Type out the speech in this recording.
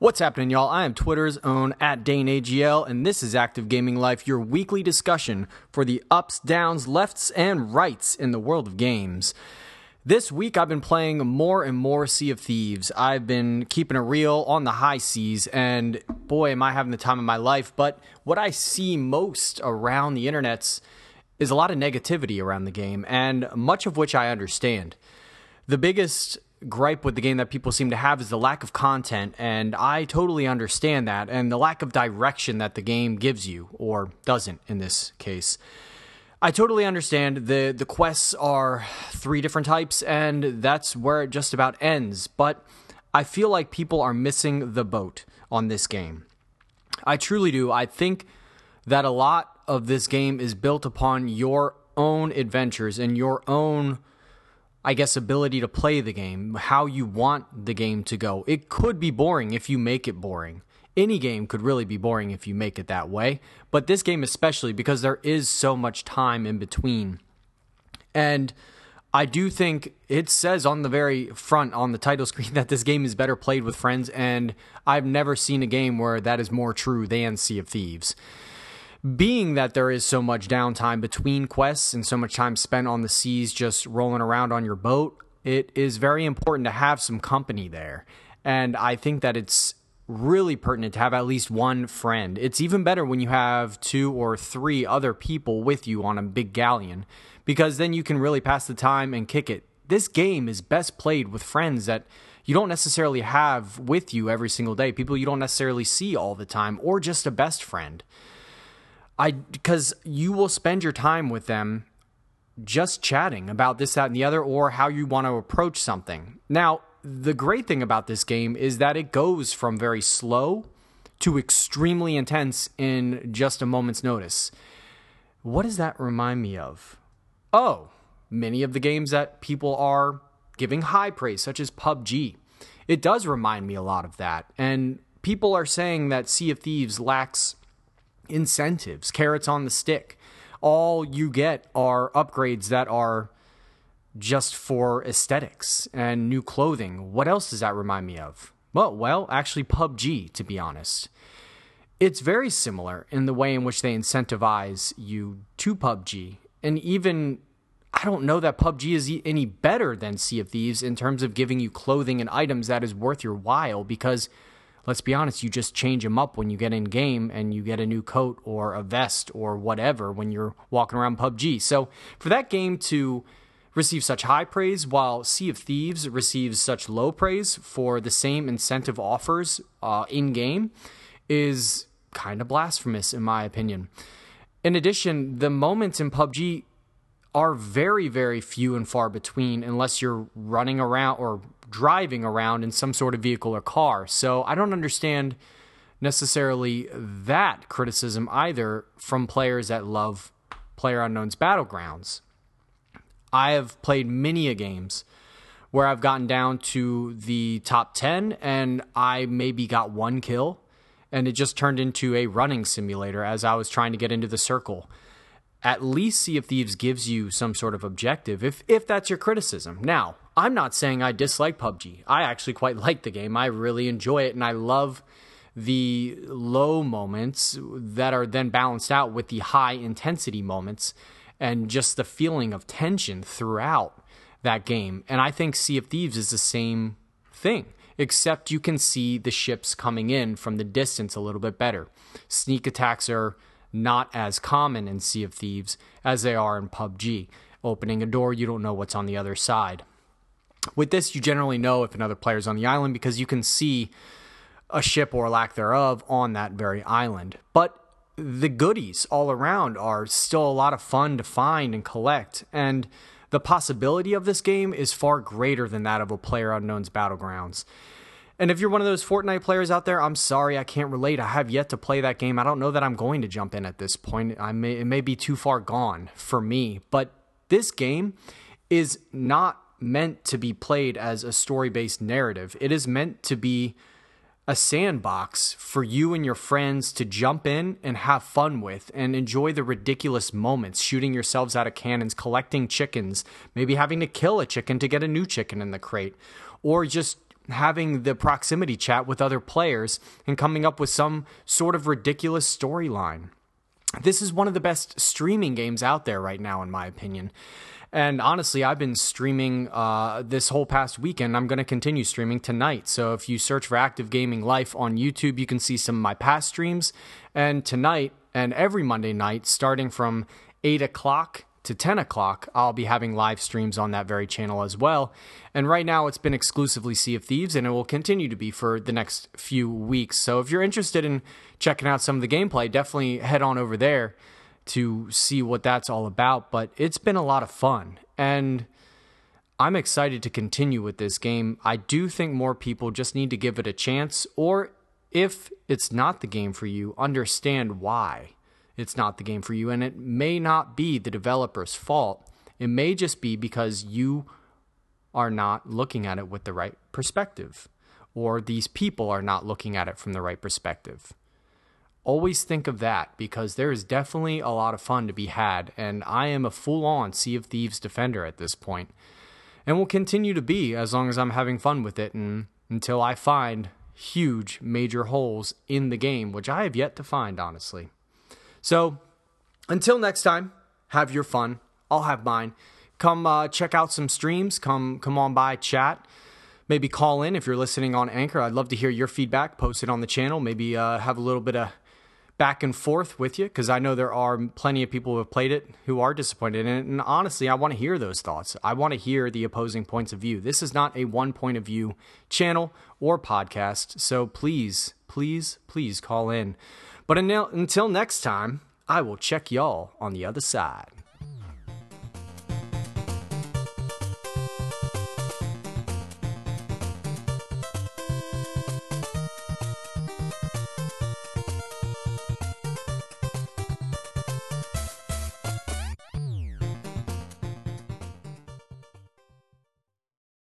What's happening, y'all? I am Twitter's own at DaneAGL, and this is Active Gaming Life, your weekly discussion for the ups, downs, lefts, and rights in the world of games. This week, I've been playing more and more Sea of Thieves. I've been keeping it real on the high seas, and boy, am I having the time of my life. But what I see most around the internets is a lot of negativity around the game, and much of which I understand. The biggest gripe with the game that people seem to have is the lack of content, and I totally understand that, and the lack of direction that the game gives you, or doesn't in this case. I totally understand the the quests are three different types, and that's where it just about ends. But I feel like people are missing the boat on this game. I truly do. I think that a lot of this game is built upon your own adventures and your own I guess, ability to play the game, how you want the game to go. It could be boring if you make it boring. Any game could really be boring if you make it that way, but this game especially because there is so much time in between. And I do think it says on the very front on the title screen that this game is better played with friends, and I've never seen a game where that is more true than Sea of Thieves being that there is so much downtime between quests and so much time spent on the seas just rolling around on your boat, it is very important to have some company there. And I think that it's really pertinent to have at least one friend. It's even better when you have two or three other people with you on a big galleon because then you can really pass the time and kick it. This game is best played with friends that you don't necessarily have with you every single day, people you don't necessarily see all the time, or just a best friend. I because you will spend your time with them just chatting about this, that, and the other, or how you want to approach something. Now, the great thing about this game is that it goes from very slow to extremely intense in just a moment's notice. What does that remind me of? Oh, many of the games that people are giving high praise, such as PUBG. It does remind me a lot of that. And people are saying that Sea of Thieves lacks incentives, carrots on the stick. All you get are upgrades that are just for aesthetics and new clothing. What else does that remind me of? Well, well, actually PUBG to be honest. It's very similar in the way in which they incentivize you to PUBG. And even I don't know that PUBG is any better than Sea of Thieves in terms of giving you clothing and items that is worth your while because let's be honest, you just change them up when you get in game and you get a new coat or a vest or whatever when you're walking around PUBG. So for that game to receive such high praise while Sea of Thieves receives such low praise for the same incentive offers uh, in game is kind of blasphemous in my opinion. In addition, the moments in PUBG are very, very few and far between unless you're running around or driving around in some sort of vehicle or car. So I don't understand necessarily that criticism either from players that love Player Unknown's Battlegrounds. I have played many a games where I've gotten down to the top 10 and I maybe got one kill and it just turned into a running simulator as I was trying to get into the circle at least Sea of Thieves gives you some sort of objective if if that's your criticism. Now, I'm not saying I dislike PUBG. I actually quite like the game. I really enjoy it and I love the low moments that are then balanced out with the high intensity moments and just the feeling of tension throughout that game. And I think Sea of Thieves is the same thing, except you can see the ships coming in from the distance a little bit better. Sneak attacks are not as common in Sea of Thieves as they are in PUBG. Opening a door, you don't know what's on the other side. With this, you generally know if another player is on the island because you can see a ship or lack thereof on that very island. But the goodies all around are still a lot of fun to find and collect, and the possibility of this game is far greater than that of a Player Unknown's Battlegrounds. And if you're one of those Fortnite players out there, I'm sorry I can't relate. I have yet to play that game. I don't know that I'm going to jump in at this point. I may it may be too far gone for me, but this game is not meant to be played as a story-based narrative. It is meant to be a sandbox for you and your friends to jump in and have fun with and enjoy the ridiculous moments, shooting yourselves out of cannons, collecting chickens, maybe having to kill a chicken to get a new chicken in the crate, or just having the proximity chat with other players and coming up with some sort of ridiculous storyline. This is one of the best streaming games out there right now, in my opinion. And honestly, I've been streaming uh, this whole past weekend. I'm going to continue streaming tonight. So if you search for Active Gaming Life on YouTube, you can see some of my past streams. And tonight and every Monday night, starting from 8 o'clock to 10 o'clock, I'll be having live streams on that very channel as well. And right now, it's been exclusively Sea of Thieves, and it will continue to be for the next few weeks. So if you're interested in checking out some of the gameplay, definitely head on over there to see what that's all about. But it's been a lot of fun. And I'm excited to continue with this game. I do think more people just need to give it a chance, or if it's not the game for you, understand why it's not the game for you. And it may not be the developer's fault, it may just be because you are not looking at it with the right perspective, or these people are not looking at it from the right perspective always think of that because there is definitely a lot of fun to be had, and I am a full on Sea of Thieves defender at this point, and will continue to be as long as I'm having fun with it and until I find huge major holes in the game, which I have yet to find, honestly. So, until next time, have your fun. I'll have mine. Come uh, check out some streams. Come come on by, chat. Maybe call in if you're listening on Anchor. I'd love to hear your feedback. Post it on the channel. Maybe uh, have a little bit of back and forth with you because I know there are plenty of people who have played it who are disappointed in it. And honestly, I want to hear those thoughts. I want to hear the opposing points of view. This is not a one point of view channel or podcast. So please, please, please call in. But until next time, I will check y'all on the other side.